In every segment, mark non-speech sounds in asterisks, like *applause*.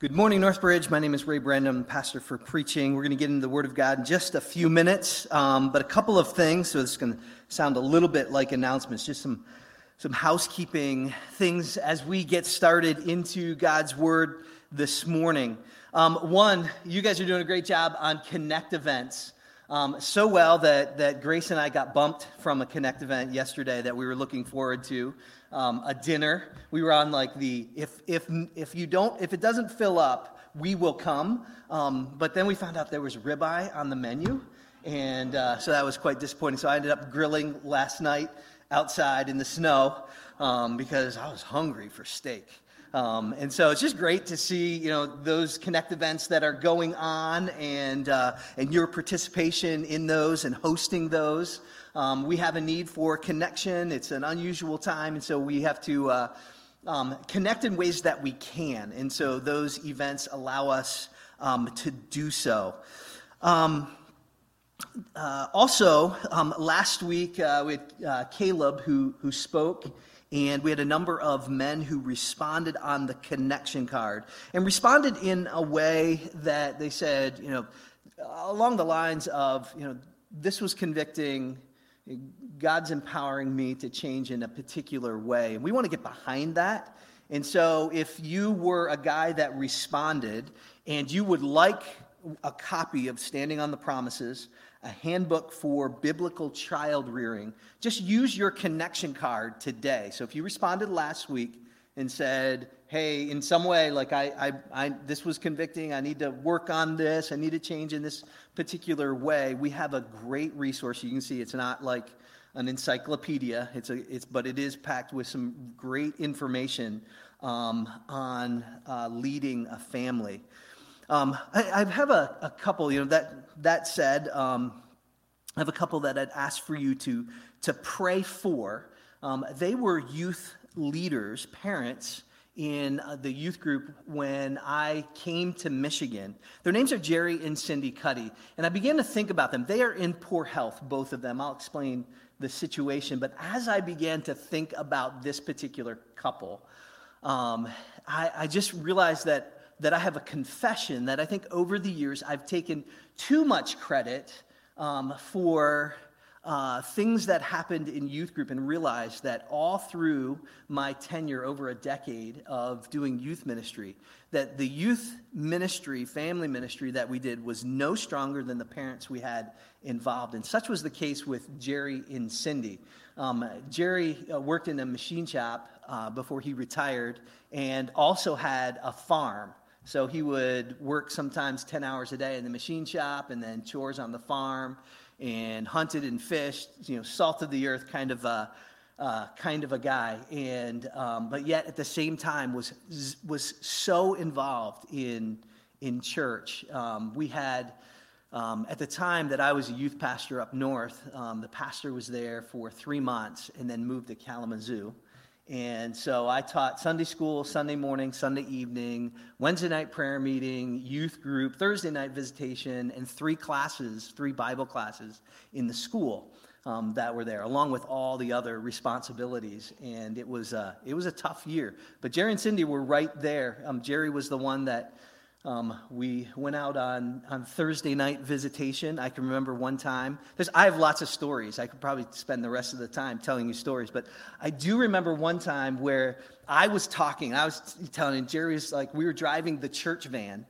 Good morning, Northbridge. My name is Ray Brandon, pastor for preaching. We're going to get into the Word of God in just a few minutes, um, but a couple of things. So it's going to sound a little bit like announcements, just some some housekeeping things as we get started into God's Word this morning. Um, one, you guys are doing a great job on Connect events. Um, so well that, that Grace and I got bumped from a Connect event yesterday that we were looking forward to um, a dinner. We were on like the if if if you don't if it doesn't fill up, we will come. Um, but then we found out there was ribeye on the menu, and uh, so that was quite disappointing. So I ended up grilling last night outside in the snow um, because I was hungry for steak. Um, and so it's just great to see, you know, those connect events that are going on and, uh, and your participation in those and hosting those. Um, we have a need for connection. It's an unusual time, and so we have to uh, um, connect in ways that we can. And so those events allow us um, to do so. Um, uh, also, um, last week uh, we uh, Caleb who, who spoke. And we had a number of men who responded on the connection card and responded in a way that they said, you know, along the lines of, you know, this was convicting, God's empowering me to change in a particular way. And we want to get behind that. And so if you were a guy that responded and you would like a copy of Standing on the Promises, a handbook for biblical child rearing. Just use your connection card today. So if you responded last week and said, hey, in some way, like I, I, I, this was convicting, I need to work on this, I need to change in this particular way, we have a great resource. You can see it's not like an encyclopedia, it's a, it's, but it is packed with some great information um, on uh, leading a family. Um, I, I, have a, a, couple, you know, that, that said, um, I have a couple that I'd ask for you to, to pray for. Um, they were youth leaders, parents, in uh, the youth group when I came to Michigan. Their names are Jerry and Cindy Cuddy. And I began to think about them. They are in poor health, both of them. I'll explain the situation. But as I began to think about this particular couple, um, I, I just realized that that I have a confession that I think over the years I've taken too much credit um, for uh, things that happened in youth group and realized that all through my tenure over a decade of doing youth ministry that the youth ministry family ministry that we did was no stronger than the parents we had involved and such was the case with jerry and cindy. Um, jerry uh, worked in a machine shop uh, before he retired and also had a farm so he would work sometimes 10 hours a day in the machine shop and then chores on the farm and hunted and fished, you know, salt of the earth kind of a, uh, kind of a guy. And, um, but yet at the same time was, was so involved in, in church. Um, we had, um, at the time that I was a youth pastor up north, um, the pastor was there for three months and then moved to Kalamazoo. And so I taught Sunday school, Sunday morning, Sunday evening, Wednesday night prayer meeting, youth group, Thursday night visitation, and three classes, three Bible classes in the school um, that were there, along with all the other responsibilities. And it was, uh, it was a tough year. But Jerry and Cindy were right there. Um, Jerry was the one that um, we went out on, on Thursday night visitation. I can remember one time. There's, I have lots of stories. I could probably spend the rest of the time telling you stories. But I do remember one time where I was talking. I was telling and Jerry was like, we were driving the church van.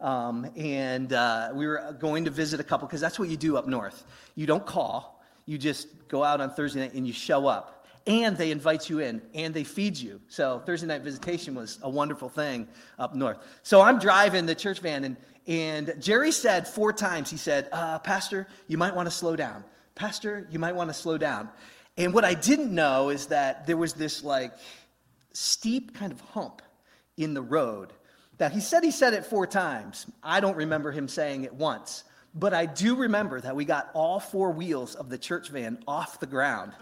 Um, and uh, we were going to visit a couple because that's what you do up north. You don't call, you just go out on Thursday night and you show up and they invite you in and they feed you. So Thursday night visitation was a wonderful thing up north. So I'm driving the church van and and Jerry said four times, he said, uh, Pastor, you might want to slow down. Pastor, you might want to slow down. And what I didn't know is that there was this like steep kind of hump in the road Now, he said he said it four times. I don't remember him saying it once. But I do remember that we got all four wheels of the church van off the ground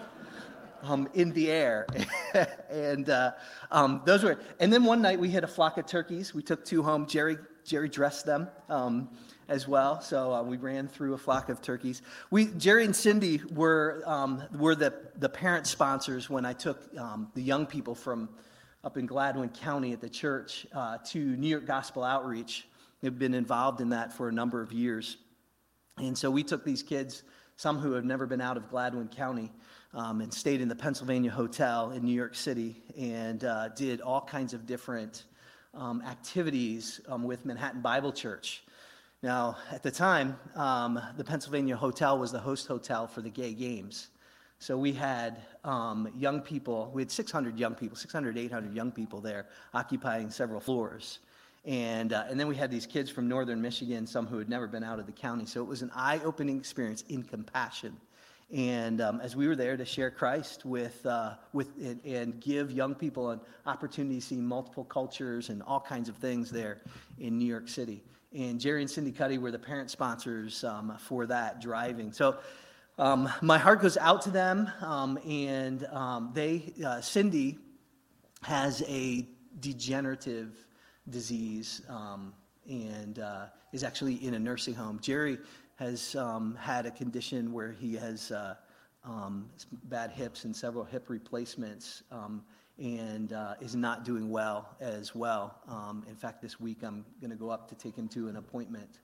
um, in the air. *laughs* and uh, um, those were, and then one night we hit a flock of turkeys. We took two home. Jerry, Jerry dressed them um, as well. So uh, we ran through a flock of turkeys. We, Jerry and Cindy were, um, were the, the parent sponsors when I took um, the young people from up in Gladwin County at the church uh, to New York Gospel Outreach. They've been involved in that for a number of years. And so we took these kids, some who have never been out of Gladwin County, um, and stayed in the Pennsylvania Hotel in New York City and uh, did all kinds of different um, activities um, with Manhattan Bible Church. Now, at the time, um, the Pennsylvania Hotel was the host hotel for the gay games. So we had um, young people, we had 600 young people, 600, 800 young people there occupying several floors. And, uh, and then we had these kids from northern Michigan, some who had never been out of the county. So it was an eye opening experience in compassion. And um, as we were there to share Christ with, uh, with and, and, give young people an opportunity to see multiple cultures and all kinds of things there in New York City. And Jerry and Cindy Cuddy were the parent sponsors um, for that driving. So um, my heart goes out to them, um, and um, they, uh, Cindy has a degenerative disease um, and uh, is actually in a nursing home. Jerry has um, had a condition where he has uh, um, bad hips and several hip replacements and uh, is not doing well as well. in fact, this week I'm going to go up to take him to an appointment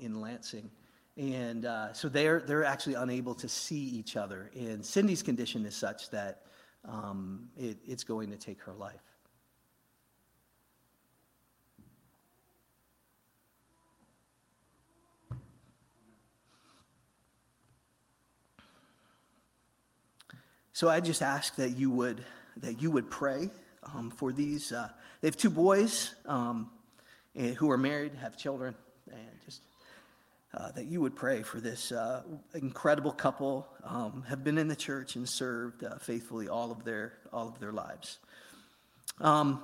in Lansing. And uh, so they're, they're actually unable to see each other. And Cindy's condition is such that um, it, it's going to take her life. So I just ask that you would that you would pray um, for these. Uh, they have two boys um, who are married, have children, and just uh, that you would pray for this uh, incredible couple um, have been in the church and served uh, faithfully all of their all of their lives um,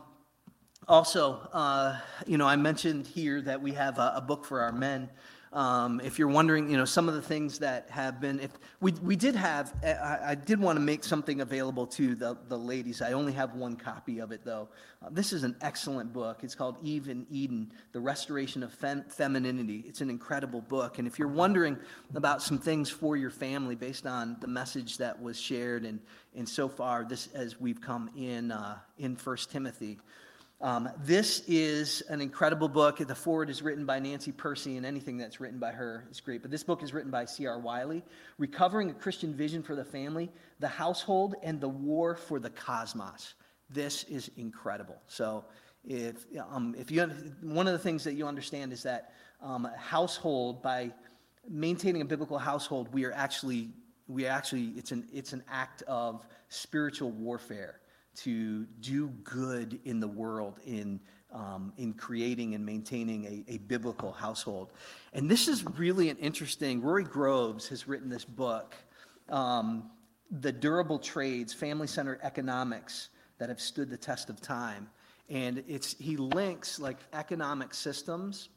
also uh, you know i mentioned here that we have a, a book for our men um, if you're wondering, you know, some of the things that have been, if we, we did have, I, I did want to make something available to the, the ladies. I only have one copy of it though. Uh, this is an excellent book. It's called Eve in Eden, The Restoration of Fem- Femininity. It's an incredible book. And if you're wondering about some things for your family based on the message that was shared and, and so far this as we've come in, uh, in First Timothy, um, this is an incredible book. The forward is written by Nancy Pearcey, and anything that's written by her is great. But this book is written by C.R. Wiley Recovering a Christian Vision for the Family, the Household, and the War for the Cosmos. This is incredible. So, if, um, if you, one of the things that you understand is that um, household, by maintaining a biblical household, we are actually, we actually it's, an, it's an act of spiritual warfare to do good in the world in, um, in creating and maintaining a, a, biblical household. And this is really an interesting, Rory Groves has written this book, um, The Durable Trades, Family Centered Economics that have stood the test of time. And it's, he links like economic systems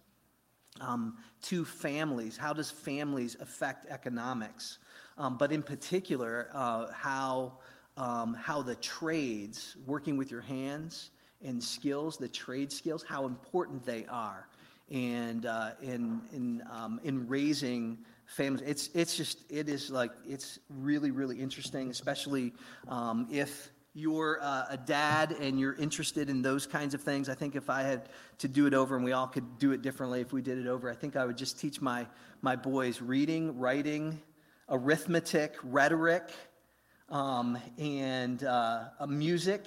um, to families. How does families affect economics? Um, but in particular, uh, how um, how the trades, working with your hands and skills, the trade skills, how important they are, and uh, in in um, in raising families. It's it's just it is like it's really really interesting, especially um, if you're uh, a dad and you're interested in those kinds of things. I think if I had to do it over, and we all could do it differently if we did it over, I think I would just teach my my boys reading, writing, arithmetic, rhetoric um, and uh, music,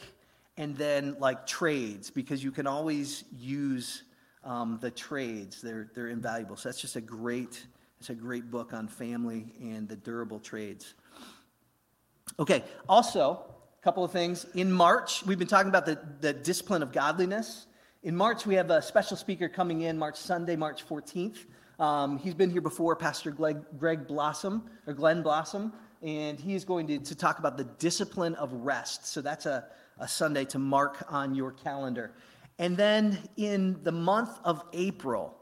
and then like trades, because you can always use um, the trades. They're, they're invaluable. So that's just a great, it's a great book on family and the durable trades. Okay, also, a couple of things. In March, we've been talking about the, the discipline of godliness. In March, we have a special speaker coming in, March Sunday, March 14th. Um, he's been here before, Pastor Greg, Greg Blossom, or Glenn Blossom and he is going to, to talk about the discipline of rest. So that's a, a Sunday to mark on your calendar. And then in the month of April,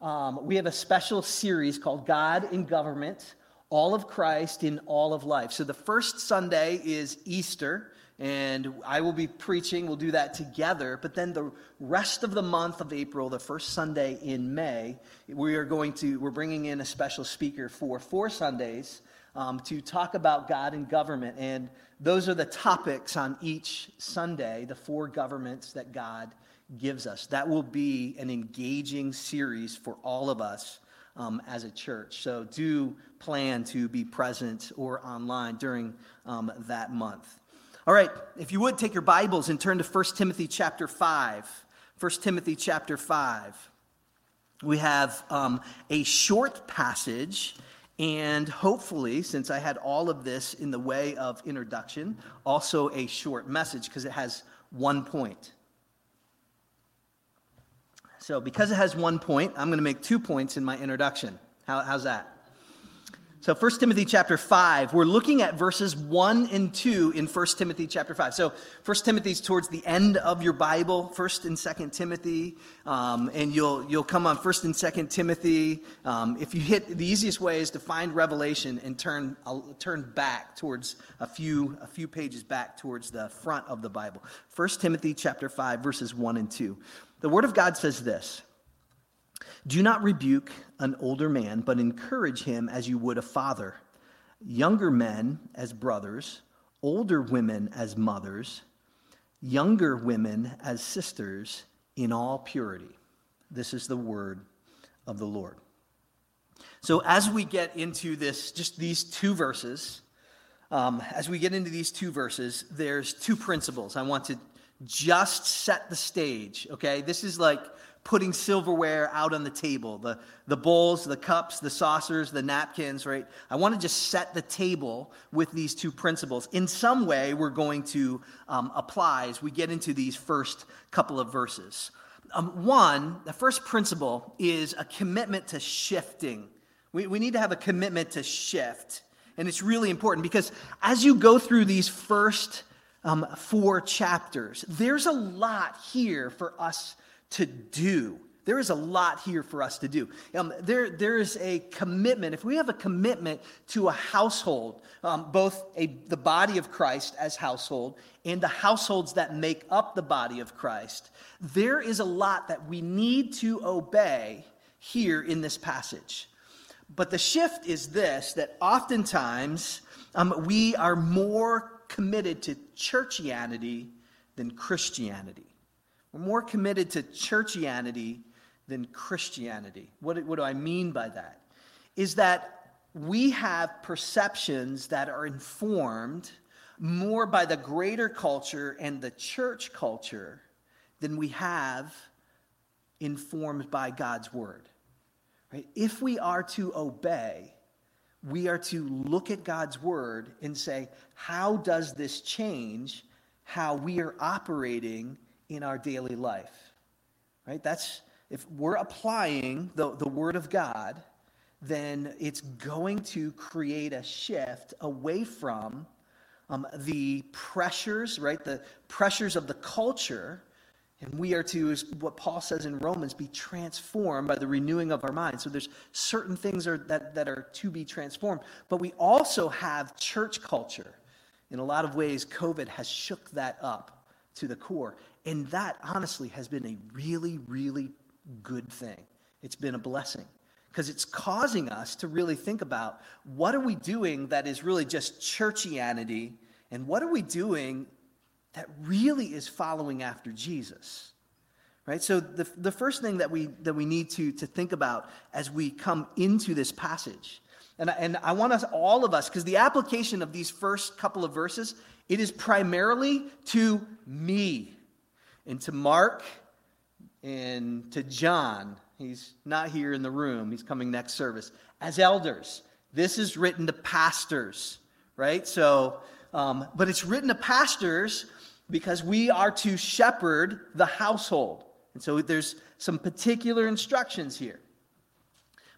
um, we have a special series called God in Government, All of Christ in All of Life. So the first Sunday is Easter, and I will be preaching. We'll do that together. But then the rest of the month of April, the first Sunday in May, we are going to, we're bringing in a special speaker for four Sundays um, to talk about God and government. And those are the topics on each Sunday, the four governments that God gives us. That will be an engaging series for all of us um, as a church. So do plan to be present or online during um, that month. All right, if you would take your Bibles and turn to 1 Timothy chapter 5. 1 Timothy chapter 5. We have um, a short passage, and hopefully, since I had all of this in the way of introduction, also a short message because it has one point. So, because it has one point, I'm going to make two points in my introduction. How, how's that? So 1 Timothy chapter 5, we're looking at verses 1 and 2 in 1 Timothy chapter 5. So 1 Timothy's towards the end of your Bible, 1st and 2nd Timothy, um, and you'll, you'll come on 1st and 2nd Timothy. Um, if you hit, the easiest way is to find Revelation and turn, uh, turn back towards a few, a few pages back towards the front of the Bible. 1 Timothy chapter 5, verses 1 and 2. The Word of God says this. Do not rebuke an older man, but encourage him as you would a father. Younger men as brothers, older women as mothers, younger women as sisters in all purity. This is the word of the Lord. So, as we get into this, just these two verses, um, as we get into these two verses, there's two principles. I want to just set the stage, okay? This is like putting silverware out on the table the, the bowls, the cups, the saucers, the napkins, right? I want to just set the table with these two principles. In some way, we're going to um, apply as we get into these first couple of verses. Um, one, the first principle is a commitment to shifting. We, we need to have a commitment to shift. And it's really important because as you go through these first um, four chapters, there's a lot here for us to do. There is a lot here for us to do. Um, there, there is a commitment. If we have a commitment to a household, um, both a, the body of Christ as household and the households that make up the body of Christ, there is a lot that we need to obey here in this passage. But the shift is this that oftentimes um, we are more committed to churchianity than Christianity. We're more committed to churchianity than Christianity. What, what do I mean by that? Is that we have perceptions that are informed more by the greater culture and the church culture than we have informed by God's word. Right? If we are to obey, we are to look at God's word and say, how does this change how we are operating in our daily life. Right? That's if we're applying the, the word of God, then it's going to create a shift away from um, the pressures, right? The pressures of the culture. And we are to, is what Paul says in Romans, be transformed by the renewing of our minds. So there's certain things are, that, that are to be transformed. But we also have church culture. In a lot of ways, COVID has shook that up to the core. And that honestly has been a really, really good thing. It's been a blessing because it's causing us to really think about what are we doing that is really just churchianity and what are we doing that really is following after Jesus. Right? So the, the first thing that we that we need to, to think about as we come into this passage, and, and I want us all of us, because the application of these first couple of verses, it is primarily to me and to Mark and to John. He's not here in the room, he's coming next service. As elders, this is written to pastors, right? So, um, but it's written to pastors because we are to shepherd the household. And so there's some particular instructions here.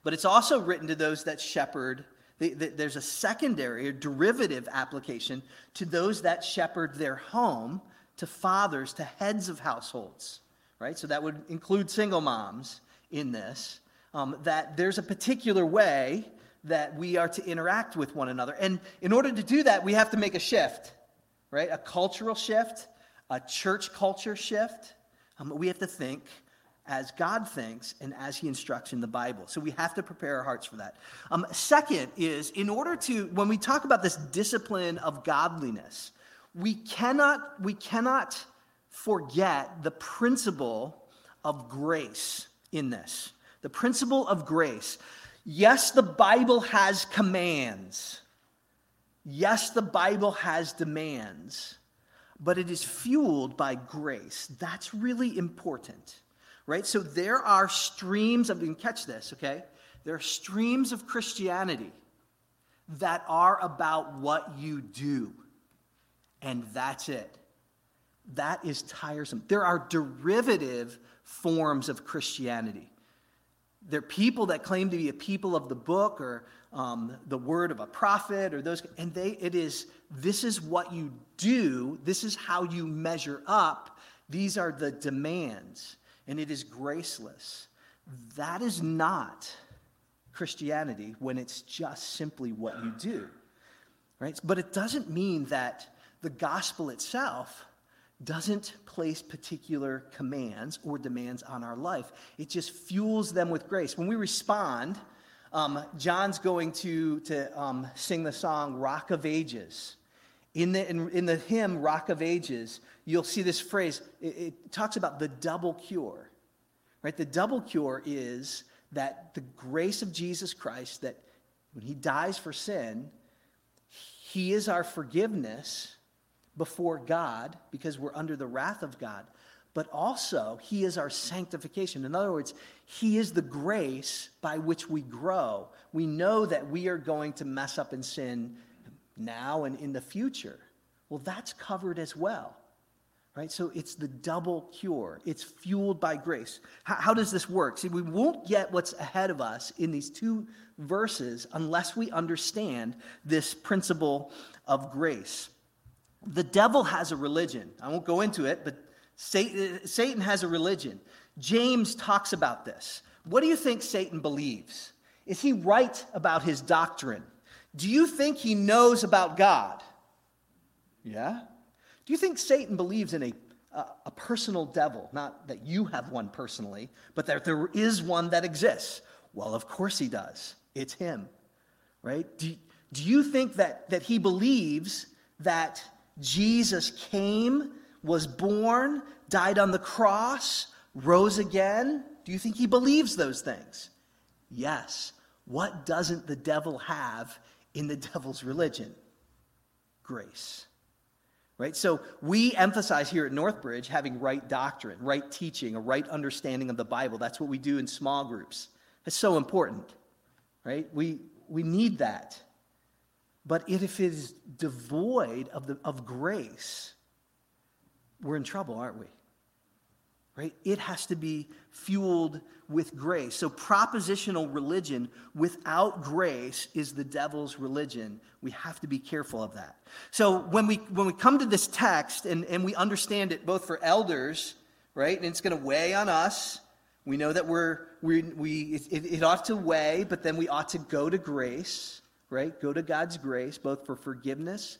But it's also written to those that shepherd. There's a secondary or derivative application to those that shepherd their home to fathers, to heads of households, right? So that would include single moms in this. Um, that there's a particular way that we are to interact with one another. And in order to do that, we have to make a shift, right? A cultural shift, a church culture shift. Um, we have to think as God thinks and as He instructs in the Bible. So we have to prepare our hearts for that. Um, second is in order to, when we talk about this discipline of godliness, we cannot, we cannot forget the principle of grace in this. The principle of grace. Yes, the Bible has commands. Yes, the Bible has demands, but it is fueled by grace. That's really important right? So there are streams of, you can catch this, okay? There are streams of Christianity that are about what you do, and that's it. That is tiresome. There are derivative forms of Christianity. There are people that claim to be a people of the book or um, the word of a prophet or those, and they, it is, this is what you do, this is how you measure up, these are the demands and it is graceless. That is not Christianity when it's just simply what you do. Right? But it doesn't mean that the gospel itself doesn't place particular commands or demands on our life. It just fuels them with grace. When we respond, um, John's going to, to um, sing the song Rock of Ages. In the, in, in the hymn Rock of Ages, you'll see this phrase. It, it talks about the double cure. Right? The double cure is that the grace of Jesus Christ, that when he dies for sin, he is our forgiveness before God because we're under the wrath of God. But also, he is our sanctification. In other words, he is the grace by which we grow. We know that we are going to mess up in sin now and in the future. Well, that's covered as well right? So it's the double cure. It's fueled by grace. How, how, does this work? See, we won't get what's ahead of us in these two verses unless we understand this principle of grace. The devil has a religion. I won't go into it, but Satan, Satan has a religion. James talks about this. What do you think Satan believes? Is he right about his doctrine? Do you think he knows about God? Yeah? Do you think Satan believes in a, a, a personal devil? Not that you have one personally, but that there is one that exists. Well, of course he does. It's him, right? Do, do you think that, that he believes that Jesus came, was born, died on the cross, rose again? Do you think he believes those things? Yes. What doesn't the devil have in the devil's religion? Grace right? So we emphasize here at Northbridge having right doctrine, right teaching, a right understanding of the Bible. That's what we do in small groups. It's so important, right? We, we need that. But if it is devoid of, the, of grace, we're in trouble, aren't we? Right? It has to be fueled with grace. So, propositional religion without grace is the devil's religion. We have to be careful of that. So, when we, when we come to this text and, and we understand it both for elders, right, and it's going to weigh on us. We know that we're, we, we, it, it ought to weigh, but then we ought to go to grace, right? Go to God's grace, both for forgiveness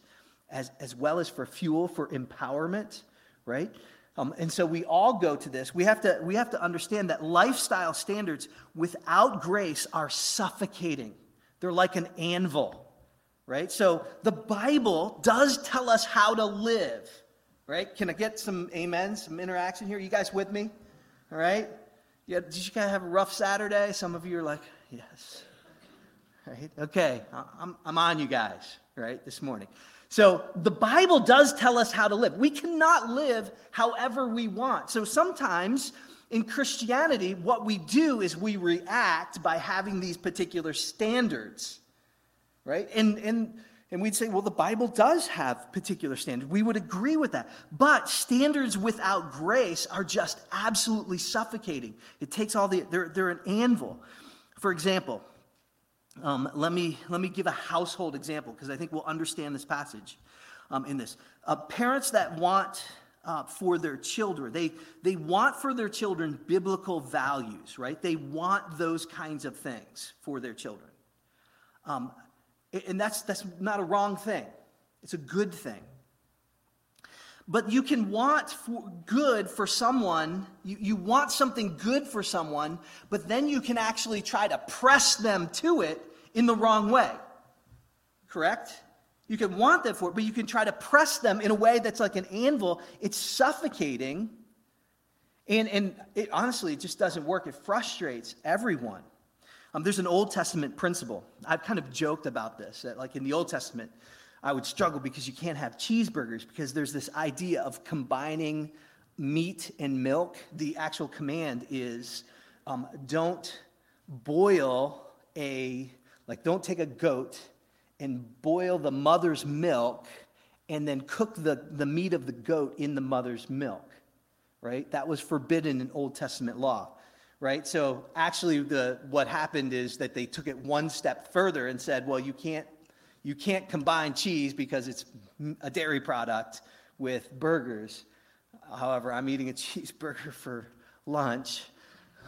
as, as well as for fuel, for empowerment, right? Um, and so we all go to this. We have to, we have to understand that lifestyle standards without grace are suffocating. They're like an anvil, right? So the Bible does tell us how to live, right? Can I get some amen, some interaction here? You guys with me? All right? Yeah, did you guys have a rough Saturday? Some of you are like, yes. Right? Okay, I'm, I'm on you guys, right, this morning. So the Bible does tell us how to live. We cannot live however we want. So sometimes in Christianity, what we do is we react by having these particular standards, right? And, and, and we'd say, well, the Bible does have particular standards. We would agree with that. But standards without grace are just absolutely suffocating. It takes all the, they're, they're an anvil. For example, um, let, me, let me give a household example because I think we'll understand this passage um, in this. Uh, parents that want uh, for their children, they, they want for their children biblical values, right? They want those kinds of things for their children. Um, and that's, that's not a wrong thing, it's a good thing. But you can want for good for someone, you, you want something good for someone, but then you can actually try to press them to it in the wrong way. Correct? You can want them for it, but you can try to press them in a way that's like an anvil. It's suffocating. And, and it, honestly, it just doesn't work. It frustrates everyone. Um, there's an Old Testament principle. I've kind of joked about this, that like in the Old Testament, I would struggle because you can't have cheeseburgers because there's this idea of combining meat and milk. The actual command is um, don't boil a, like, don't take a goat and boil the mother's milk and then cook the, the meat of the goat in the mother's milk, right? That was forbidden in Old Testament law right? So actually, the, what happened is that they took it one step further and said, well, you can't, you can't combine cheese because it's a dairy product with burgers. However, I'm eating a *laughs* cheeseburger for lunch.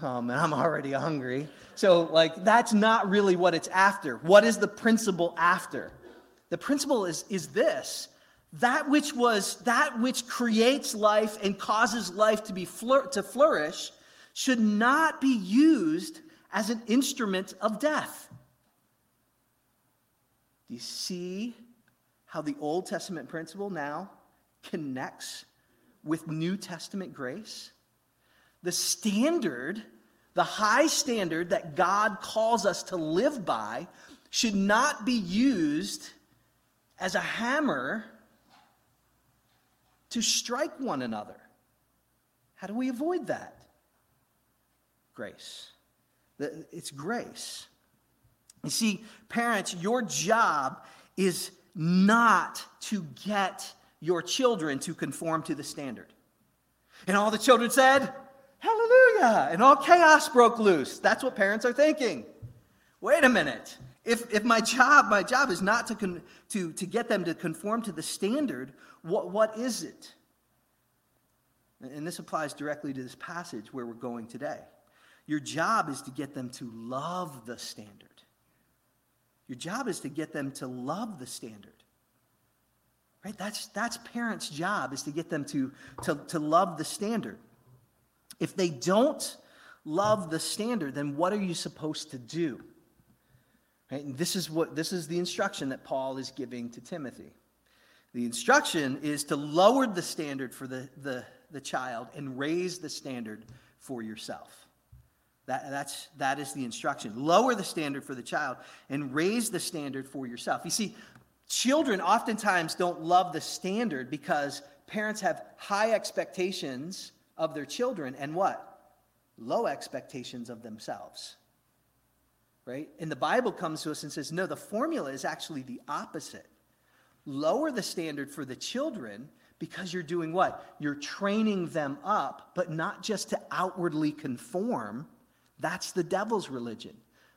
Um, and I'm already hungry. So, like, that's not really what it's after. What is the principle after? The principle is, is this that which was that which creates life and causes life to be to flourish should not be used as an instrument of death. Do you see how the Old Testament principle now connects with New Testament grace? The standard, the high standard that God calls us to live by, should not be used as a hammer to strike one another. How do we avoid that? grace. It's grace. You see, parents, your job is not to get your children to conform to the standard. And all the children said, Hallelujah! And all chaos broke loose. That's what parents are thinking. Wait a minute. If, if my job, my job is not to, con, to, to get them to conform to the standard, what, what is it? And this applies directly to this passage where we're going today. Your job is to get them to love the standard. Your job is to get them to love the standard. Right? That's, that's parents' job, is to get them to, to, to love the standard. If they don't love the standard, then what are you supposed to do? Right? And this is what this is the instruction that Paul is giving to Timothy. The instruction is to lower the standard for the, the, the child and raise the standard for yourself. That, that's, that is the instruction. Lower the standard for the child and raise the standard for yourself. You see, children oftentimes don't love the standard because parents have high expectations of their children and what? Low expectations of themselves. Right? And the Bible comes to us and says, no, the formula is actually the opposite. Lower the standard for the children because you're doing what? You're training them up, but not just to outwardly conform that's the devil's religion.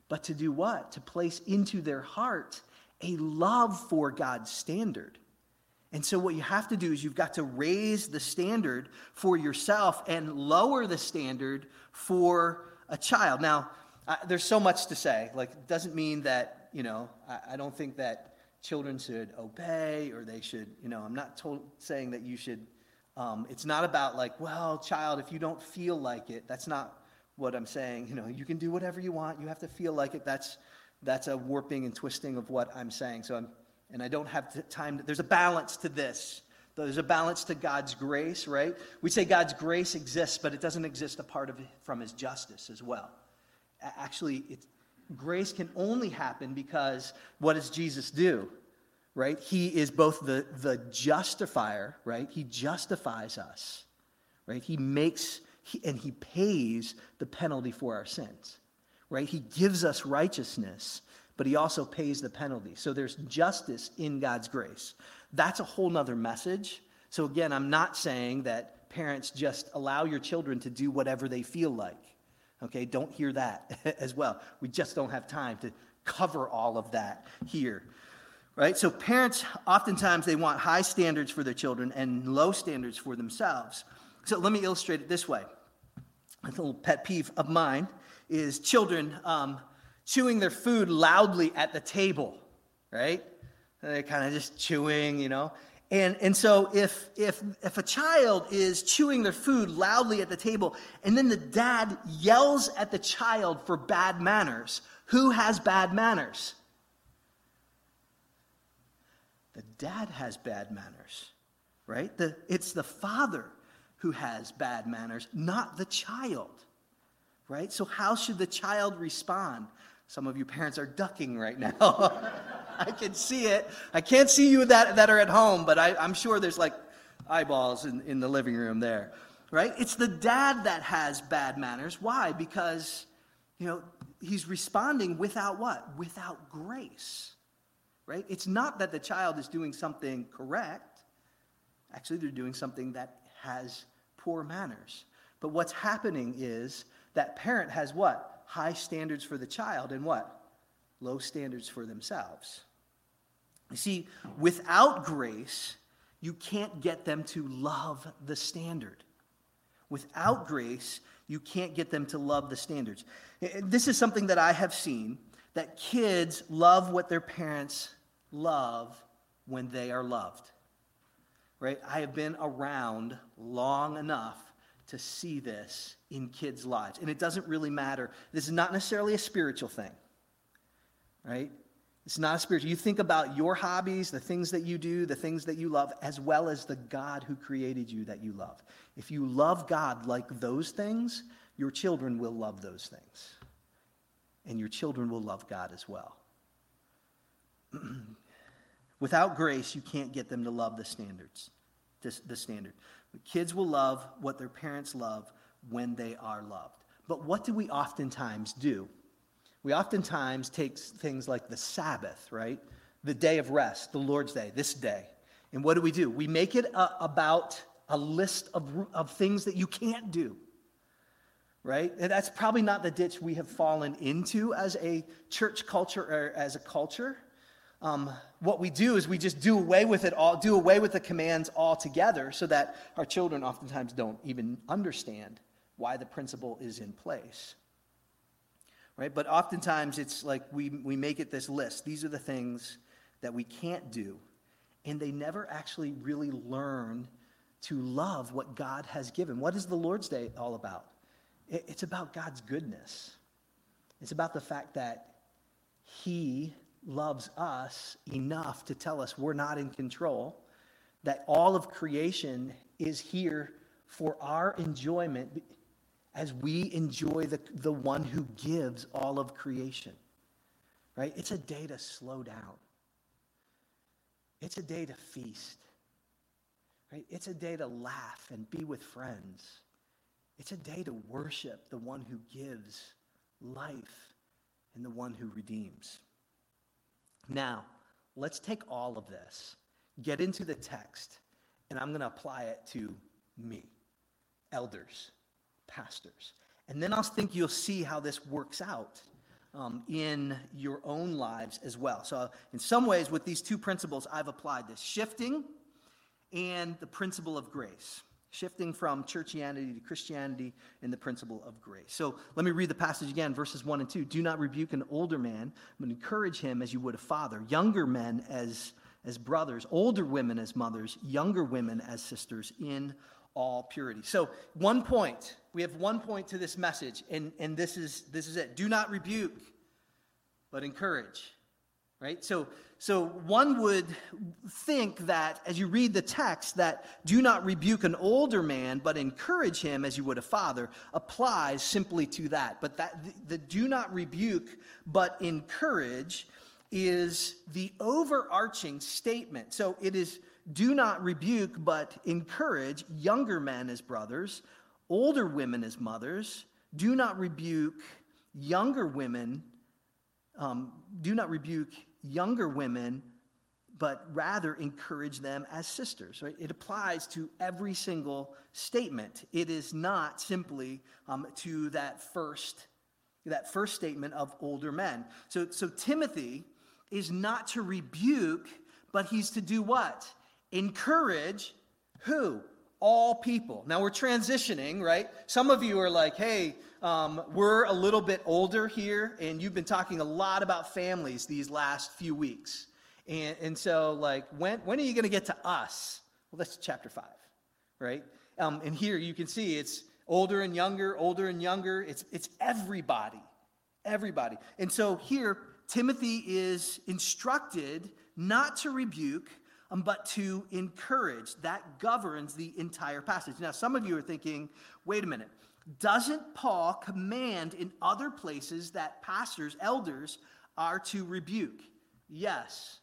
But to do what? To place into their heart a love for God's standard. And so, what you have to do is you've got to raise the standard for yourself and lower the standard for a child. Now, I, there's so much to say. Like, it doesn't mean that, you know, I, I don't think that children should obey or they should, you know, I'm not told, saying that you should. Um, it's not about, like, well, child, if you don't feel like it, that's not what I'm saying. You know, you can do whatever you want. You have to feel like it. That's that's a warping and twisting of what I'm saying. So I'm, and I don't have time. To, there's a balance to this. There's a balance to God's grace, right? We say God's grace exists, but it doesn't exist apart of, from His justice as well. Actually, grace can only happen because what does Jesus do? Right? He is both the, the justifier, right? He justifies us, right? He makes and he pays the penalty for our sins, right? He gives us righteousness, but he also pays the penalty. So there's justice in God's grace. That's a whole nother message. So again, I'm not saying that parents just allow your children to do whatever they feel like. Okay, don't hear that *laughs* as well. We just don't have time to cover all of that here. Right? So parents oftentimes they want high standards for their children and low standards for themselves. So let me illustrate it this way a little pet peeve of mine is children um, chewing their food loudly at the table, right? They're kind of just chewing, you know. And, and so if, if, if a child is chewing their food loudly at the table and then the dad yells at the child for bad manners, who has bad manners? The dad has bad manners, right? The, it's the father who has bad manners, not the child, right? So, how should the child respond? Some of you parents are ducking right now. *laughs* I can see it. I can't see you that, that are at home, but I, I'm sure there's like eyeballs in, in the living room there, right? It's the dad that has bad manners. Why? Because, you know, he's responding without what? Without grace, right? It's not that the child is doing something correct. Actually, they're doing something that has poor manners. But what's happening is that parent has what? High standards for the child and what? Low standards for themselves. You see, without grace, you can't get them to love the standard. Without grace, you can't get them to love the standards. This is something that I have seen that kids love what their parents love when they are loved. Right? I have been around long enough to see this in kids' lives. And it doesn't really matter. This is not necessarily a spiritual thing. Right? It's not a spiritual. You think about your hobbies, the things that you do, the things that you love, as well as the God who created you that you love. If you love God like those things, your children will love those things. And your children will love God as well. *clears throat* Without grace, you can't get them to love the standards, the standard. Kids will love what their parents love when they are loved. But what do we oftentimes do? We oftentimes take things like the Sabbath, right? The day of rest, the Lord's Day, this day. And what do we do? We make it a, about a list of, of things that you can't do, right? And that's probably not the ditch we have fallen into as a church culture or as a culture. Um, what we do is we just do away with it all, do away with the commands altogether so that our children oftentimes don't even understand why the principle is in place right? But oftentimes it's like we, we make it this list. These are the things that we can't do. And they never actually really learn to love what God has given. What is the Lord's Day all about? It's about God's goodness. It's about the fact that He loves us enough to tell us we're not in control, that all of creation is here for our enjoyment as we enjoy the, the one who gives all of creation. Right? It's a day to slow down. It's a day to feast. Right? It's a day to laugh and be with friends. It's a day to worship the one who gives life and the one who redeems. Now, let's take all of this, get into the text, and I'm going to apply it to me, elders pastors. And then I think you'll see how this works out um, in your own lives as well. So, in some ways, with these two principles, I've applied this shifting and the principle of grace. Shifting from churchianity to Christianity in the principle of grace. So let me read the passage again, verses 1 and 2. Do not rebuke an older man, but encourage him as you would a father, younger men as, as brothers, older women as mothers, younger women as sisters in all purity. So, one point, we have one point to this message, and, and this, is, this is it. Do not rebuke, but encourage. Right? So, so one would think that as you read the text, that do not rebuke an older man, but encourage him as you would a father, applies simply to that. But that the, the do not rebuke, but encourage is the overarching statement. So it is do not rebuke, but encourage younger men as brothers, older women as mothers. Do not rebuke younger women. Um, do not rebuke younger women, but rather encourage them as sisters. Right? It applies to every single statement. It is not simply um, to that first that first statement of older men. So, so Timothy is not to rebuke, but he's to do what? encourage who? All people. Now we're transitioning, right? Some of you are like, hey, um, we're a little bit older here, and you've been talking a lot about families these last few weeks. And, and so, like, when, when are you going to get to us? Well, that's chapter 5, right? Um, and here you can see it's older and younger, older and younger. It's, it's everybody, everybody. And so here, Timothy is instructed not to rebuke, um, but to encourage. That governs the entire passage. Now, some of you are thinking, wait a minute, doesn't Paul command in other places that pastors, elders, are to rebuke? Yes.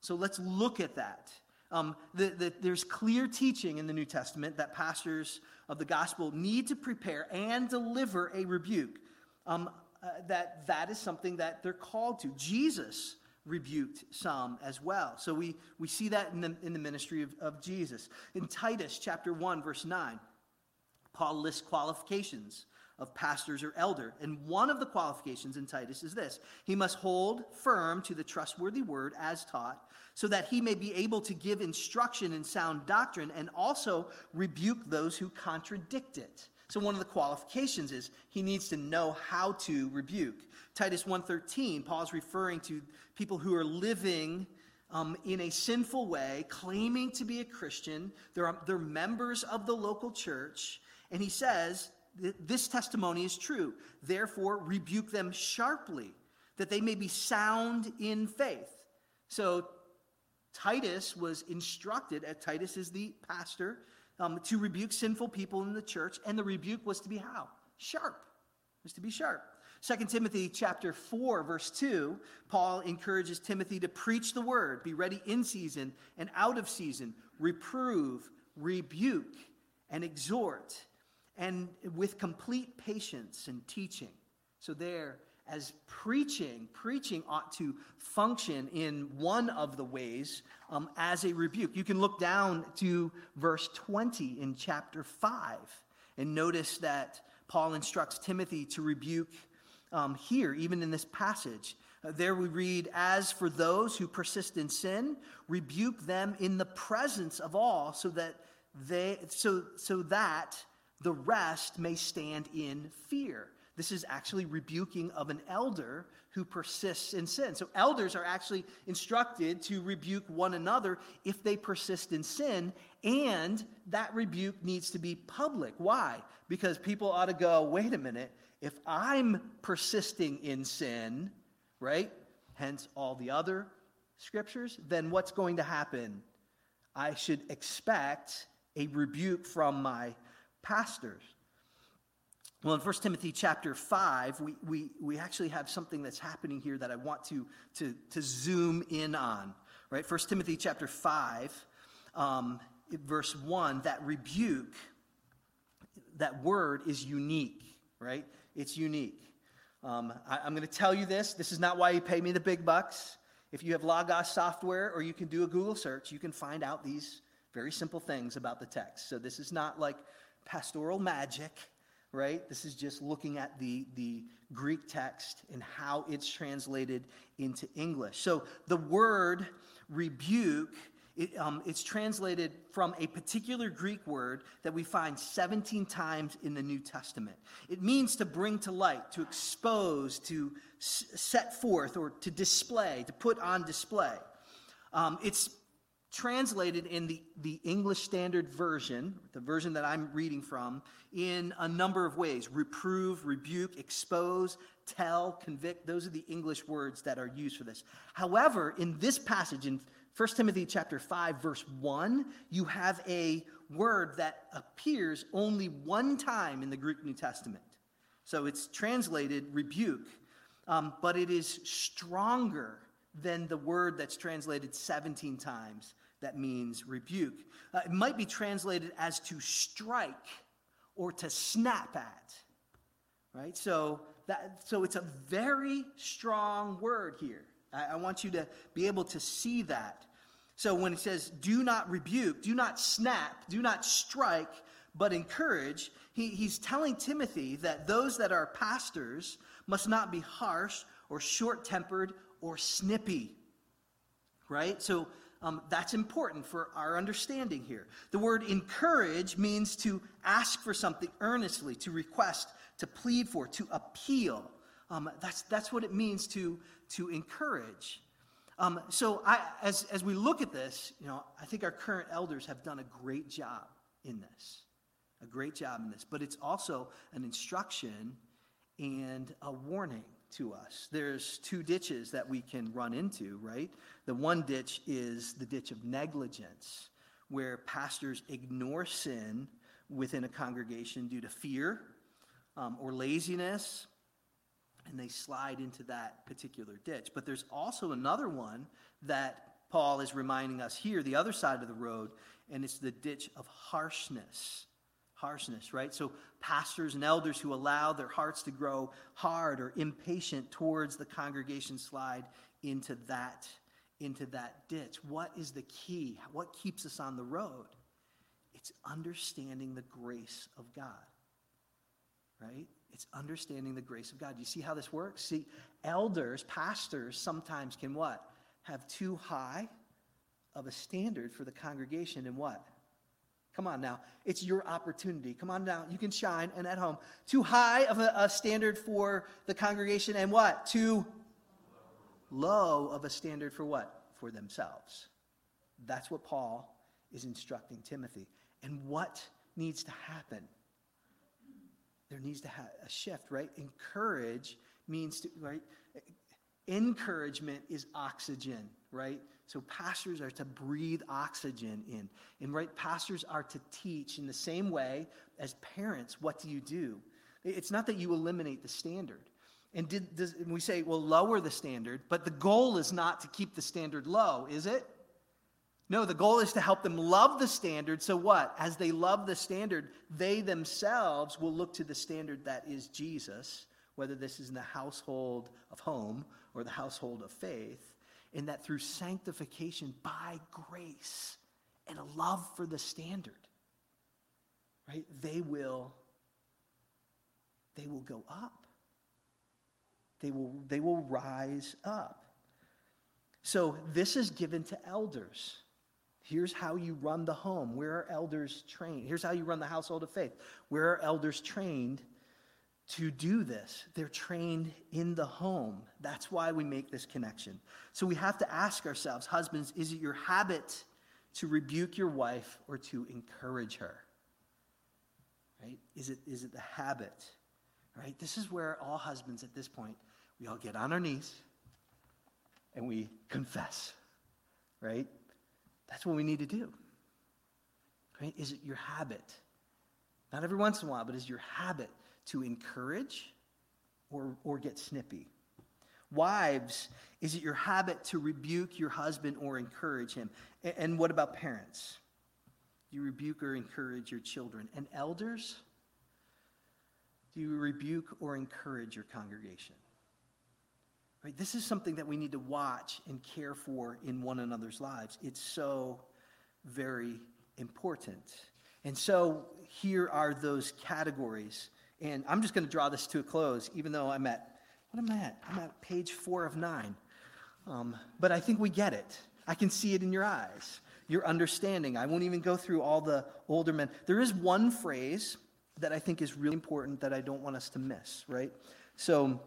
So let's look at that. Um, the, the, there's clear teaching in the New Testament that pastors of the gospel need to prepare and deliver a rebuke. Um, uh, that that is something that they're called to. Jesus rebuked some as well. So we, we see that in the, in the ministry of, of Jesus. In Titus chapter 1, verse 9, Paul lists qualifications of pastors or elder. And one of the qualifications in Titus is this he must hold firm to the trustworthy word as taught, so that he may be able to give instruction in sound doctrine and also rebuke those who contradict it. So one of the qualifications is he needs to know how to rebuke. Titus 1:13, Paul's referring to people who are living um, in a sinful way, claiming to be a Christian. They're, they're members of the local church. And he says, This testimony is true. Therefore, rebuke them sharply, that they may be sound in faith. So, Titus was instructed, as Titus is the pastor, um, to rebuke sinful people in the church, and the rebuke was to be how? Sharp. It was to be sharp. 2 Timothy chapter 4 verse 2, Paul encourages Timothy to preach the word, be ready in season and out of season, reprove, rebuke, and exhort and with complete patience and teaching. So, there, as preaching, preaching ought to function in one of the ways um, as a rebuke. You can look down to verse 20 in chapter 5 and notice that Paul instructs Timothy to rebuke um, here, even in this passage. Uh, there we read, As for those who persist in sin, rebuke them in the presence of all, so that they so so that the rest may stand in fear. This is actually rebuking of an elder who persists in sin. So, elders are actually instructed to rebuke one another if they persist in sin, and that rebuke needs to be public. Why? Because people ought to go, wait a minute, if I'm persisting in sin, right, hence all the other scriptures, then what's going to happen? I should expect a rebuke from my pastors. Well, in 1 Timothy chapter 5, we, we, we actually have something that's happening here that I want to, to, to zoom in on. Right? 1 Timothy chapter 5, um, verse 1, that rebuke, that word is unique, right? It's unique. Um, I, I'm going to tell you this. This is not why you pay me the big bucks. If you have Logos software or you can do a Google search, you can find out these very simple things about the text. So this is not like pastoral magic, right? This is just looking at the, the Greek text and how it's translated into English. So the word rebuke, it, um, it's translated from a particular Greek word that we find 17 times in the New Testament. It means to bring to light, to expose, to s- set forth, or to display, to put on display. Um, it's translated in the, the English Standard Version, the version that I'm reading from, in a number of ways reprove, rebuke, expose, tell, convict. Those are the English words that are used for this. However, in this passage, in 1 Timothy chapter 5, verse 1, you have a word that appears only one time in the Greek New Testament. So it's translated rebuke, um, but it is stronger than the word that's translated 17 times that means rebuke. Uh, it might be translated as to strike or to snap at. Right? So, that, so it's a very strong word here. I, I want you to be able to see that. So when it says, do not rebuke, do not snap, do not strike, but encourage, he, he's telling Timothy that those that are pastors must not be harsh or short tempered or snippy. Right? So um, that's important for our understanding here. The word encourage means to ask for something earnestly, to request, to plead for, to appeal. Um, that's, that's what it means to, to encourage. Um, so I, as, as we look at this, you know, I think our current elders have done a great job in this, a great job in this. But it's also an instruction and a warning to us. There's two ditches that we can run into, right? The one ditch is the ditch of negligence, where pastors ignore sin within a congregation due to fear um, or laziness and they slide into that particular ditch. But there's also another one that Paul is reminding us here, the other side of the road, and it's the ditch of harshness. Harshness, right? So, pastors and elders who allow their hearts to grow hard or impatient towards the congregation slide into that, into that ditch. What is the key? What keeps us on the road? It's understanding the grace of God, right? It's understanding the grace of God. Do you see how this works? See, elders, pastors sometimes can what? Have too high of a standard for the congregation and what? Come on now. It's your opportunity. Come on now. You can shine and at home. Too high of a, a standard for the congregation and what? Too low of a standard for what? For themselves. That's what Paul is instructing Timothy. And what needs to happen? there needs to have a shift, right? Encourage means to, right? Encouragement is oxygen, right? So pastors are to breathe oxygen in. And right, pastors are to teach in the same way as parents, what do you do? It's not that you eliminate the standard. And, did, does, and we say, well, lower the standard, but the goal is not to keep the standard low, is it? No, the goal is to help them love the standard. So, what? As they love the standard, they themselves will look to the standard that is Jesus, whether this is in the household of home or the household of faith, and that through sanctification by grace and a love for the standard, right, they will, they will go up. They will, they will rise up. So, this is given to elders. Here's how you run the home. Where are elders trained? Here's how you run the household of faith. Where are elders trained to do this? They're trained in the home. That's why we make this connection. So we have to ask ourselves, husbands, is it your habit to rebuke your wife or to encourage her? Right? Is it, is it the habit? Right? This is where all husbands at this point, we all get on our knees and we confess. Right? That's what we need to do. Right? Is it your habit? Not every once in a while, but is your habit to encourage or, or get snippy? Wives, is it your habit to rebuke your husband or encourage him? And, and what about parents? Do you rebuke or encourage your children? And elders, do you rebuke or encourage your congregation? Right? This is something that we need to watch and care for in one another's lives. It's so very important. And so here are those categories. And I'm just going to draw this to a close, even though I'm at, what am I at? I'm at page four of nine. Um, but I think we get it. I can see it in your eyes, your understanding. I won't even go through all the older men. There is one phrase that I think is really important that I don't want us to miss, right? So,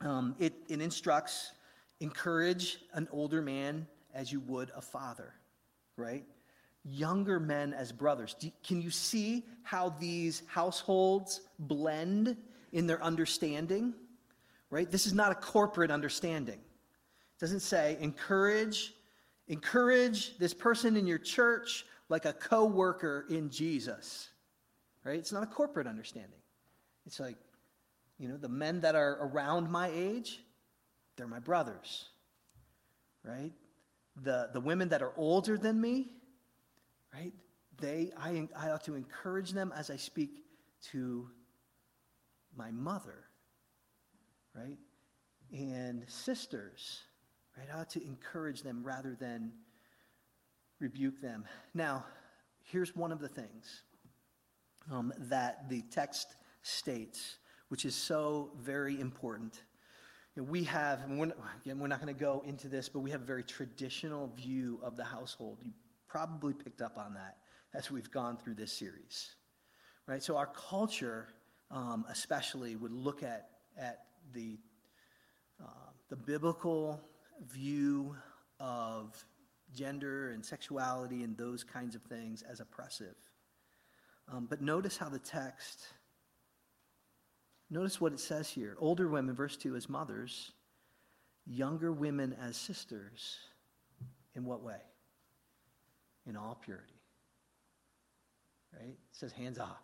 um, it, it instructs, encourage an older man as you would a father, right? Younger men as brothers. Do, can you see how these households blend in their understanding? Right? This is not a corporate understanding. It doesn't say encourage, encourage this person in your church like a co-worker in Jesus. Right? It's not a corporate understanding. It's like you know, the men that are around my age, they're my brothers, right? The, the women that are older than me, right? They, I, I ought to encourage them as I speak to my mother, right? And sisters, right? I ought to encourage them rather than rebuke them. Now, here's one of the things um, that the text states which is so very important. We have, we're, again, we're not going to go into this, but we have a very traditional view of the household. You probably picked up on that as we've gone through this series. Right? So our culture, um, especially, would look at, at the, uh, the biblical view of gender and sexuality and those kinds of things as oppressive. Um, but notice how the text, notice what it says here. Older women, verse 2, as mothers, younger women as sisters. In what way? In all purity. Right? It says hands off.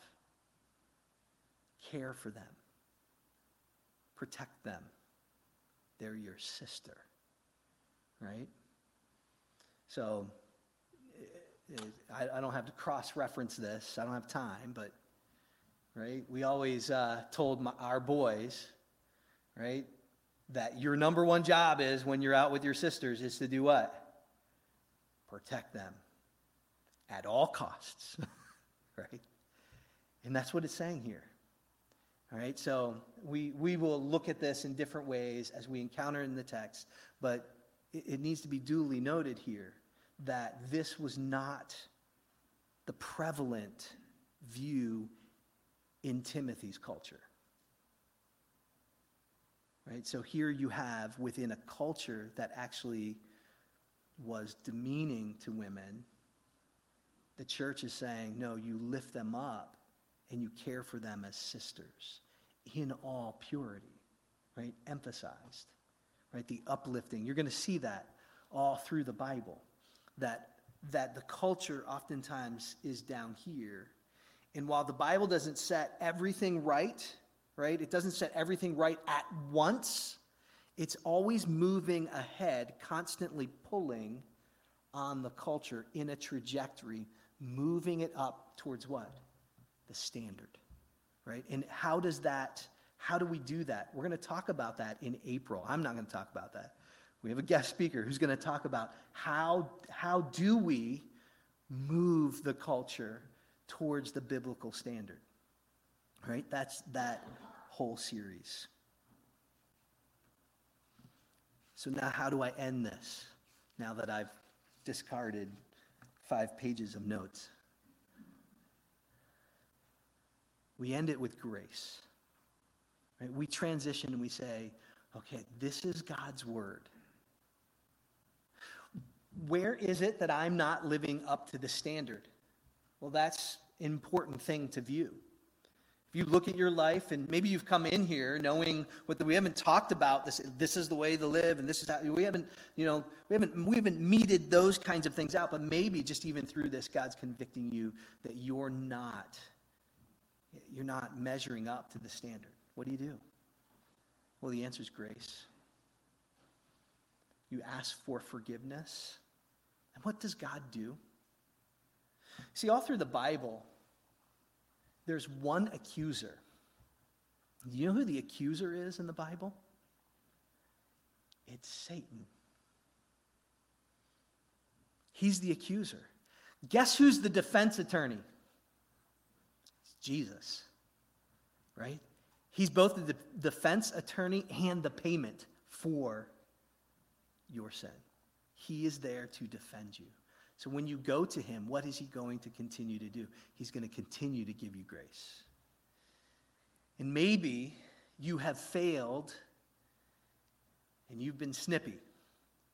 Care for them. Protect them. They're your sister. Right? So, I, I don't have to cross reference this. I don't have time, but, right? We always uh, told my, our boys, right, that your number one job is when you're out with your sisters is to do what? Protect them at all costs, *laughs* right? And that's what it's saying here. All right, so we, we will look at this in different ways as we encounter in the text, but it, it needs to be duly noted here that this was not the prevalent view in Timothy's culture. Right? So here you have within a culture that actually was demeaning to women, the church is saying, no, you lift them up and you care for them as sisters in all purity, right? Emphasized, right? The uplifting. You're going to see that all through the Bible that, that the culture oftentimes is down here. And while the Bible doesn't set everything right, right, it doesn't set everything right at once, it's always moving ahead, constantly pulling on the culture in a trajectory, moving it up towards what? The standard, right? And how does that, how do we do that? We're going to talk about that in April. I'm not going to talk about that. We have a guest speaker who's going to talk about how, how do we move the culture towards the biblical standard. Right? That's that whole series. So now how do I end this? Now that I've discarded five pages of notes. We end it with grace. Right? We transition and we say, okay, this is God's word where is it that I'm not living up to the standard? Well, that's an important thing to view. You look at your life, and maybe you've come in here knowing what the, we haven't talked about this. This is the way to live, and this is how we haven't, you know, we haven't we haven't meted those kinds of things out. But maybe just even through this, God's convicting you that you're not, you're not measuring up to the standard. What do you do? Well, the answer is grace. You ask for forgiveness and what does God do? See, all through the Bible, there's one accuser. Do you know who the accuser is in the Bible? It's Satan. He's the accuser. Guess who's the defense attorney? It's Jesus, right? He's both the defense attorney and the payment for your sin. He is there to defend you. So when you go to him, what is he going to continue to do? He's going to continue to give you grace. And maybe you have failed and you've been snippy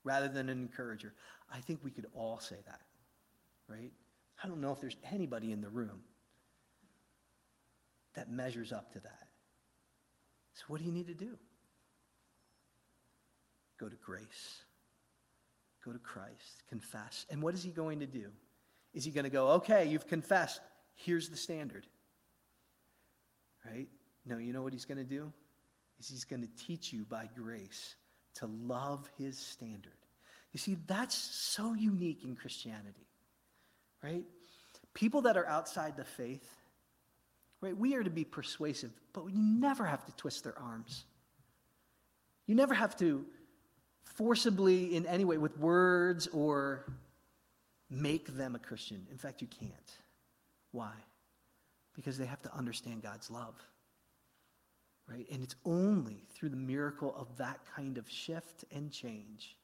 rather than an encourager. I think we could all say that, right? I don't know if there's anybody in the room that measures up to that. So, what do you need to do? Go to grace. Go to Christ, confess. And what is he going to do? Is he going to go, okay, you've confessed, here's the standard? Right? No, you know what he's going to do? Is he's going to teach you by grace to love his standard. You see, that's so unique in Christianity, right? People that are outside the faith, right? We are to be persuasive, but you never have to twist their arms. You never have to forcibly in any way with words or make them a Christian. In fact, you can't. Why? Because they have to understand God's love. Right? And it's only through the miracle of that kind of shift and change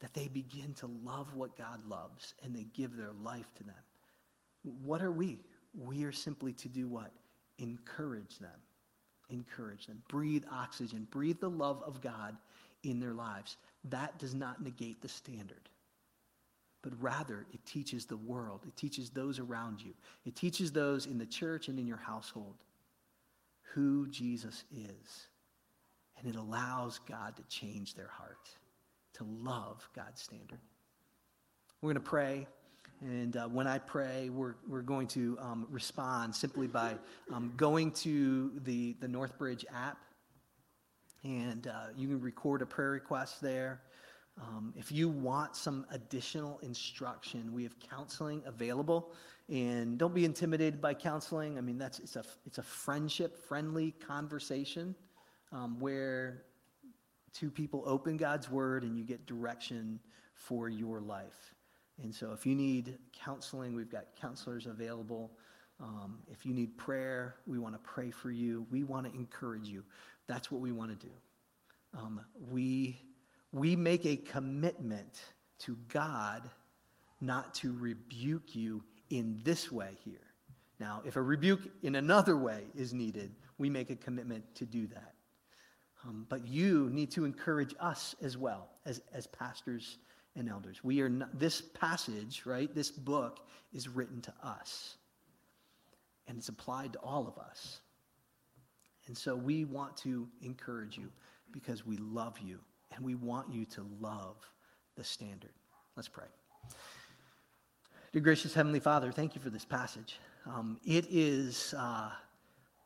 that they begin to love what God loves and they give their life to them. What are we? We are simply to do what? Encourage them. Encourage them. Breathe oxygen. Breathe the love of God in their lives. That does not negate the standard, but rather it teaches the world, it teaches those around you, it teaches those in the church and in your household who Jesus is. And it allows God to change their heart, to love God's standard. We're going to pray. And uh, when I pray, we're, we're going to um, respond simply by um, going to the, the Northbridge app. And uh, you can record a prayer request there. Um, if you want some additional instruction, we have counseling available. And don't be intimidated by counseling. I mean, that's, it's, a, it's a friendship, friendly conversation um, where two people open God's word and you get direction for your life. And so if you need counseling, we've got counselors available. Um, if you need prayer, we want to pray for you. We want to encourage you. That's what we want to do. Um, we, we make a commitment to God not to rebuke you in this way here. Now, if a rebuke in another way is needed, we make a commitment to do that. Um, but you need to encourage us as well as, as pastors and elders. We are not, this passage, right, this book is written to us. And it's applied to all of us. And so we want to encourage you because we love you and we want you to love the standard. Let's pray. Dear gracious Heavenly Father, thank you for this passage. Um, it is. Uh,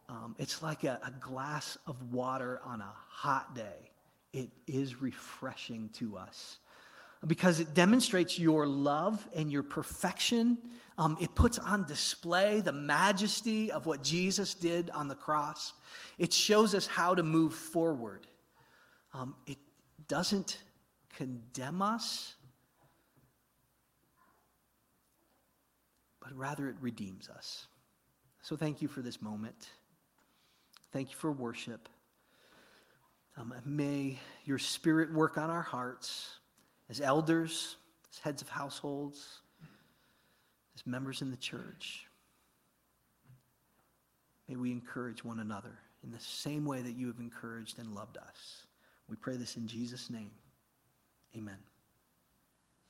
um, it's like a, a glass of water on a hot day. It is refreshing to us because it demonstrates your love and your perfection. Um, it puts on display the majesty of what Jesus did on the cross. It shows us how to move forward. Um, it doesn't condemn us, but rather it redeems us. So thank you for this moment. Thank you for worship. Um, may your spirit work on our hearts as elders, as heads of households, as members in the church. May we encourage one another in the same way that you have encouraged and loved us. We pray this in Jesus' name. Amen.